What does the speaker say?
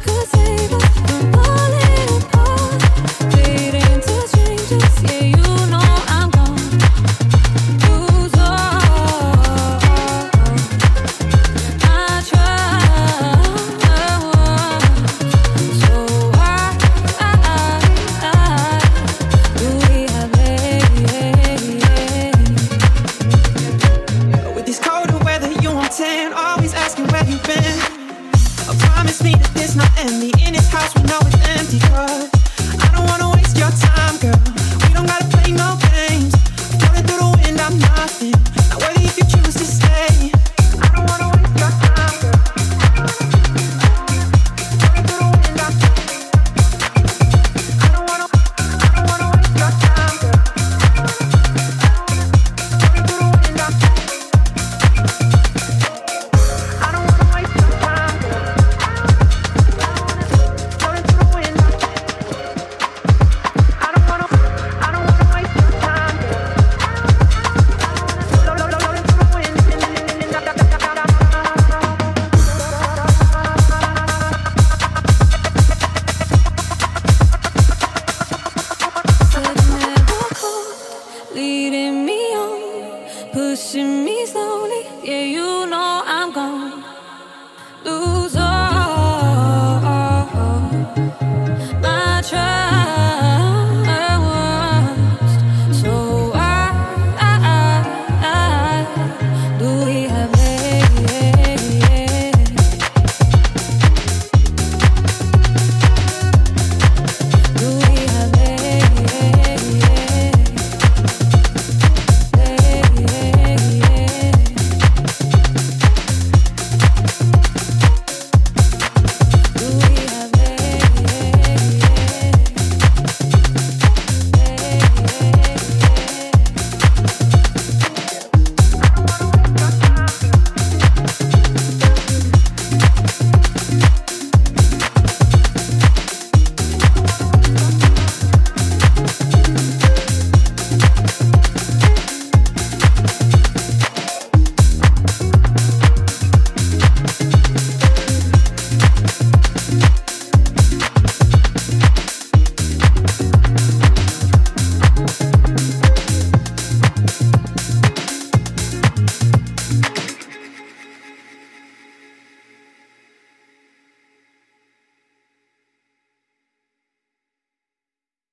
cause promise me that there's not end. The in his house, we know it's empty. Cause slowly. Yeah, you know I'm gone. Lose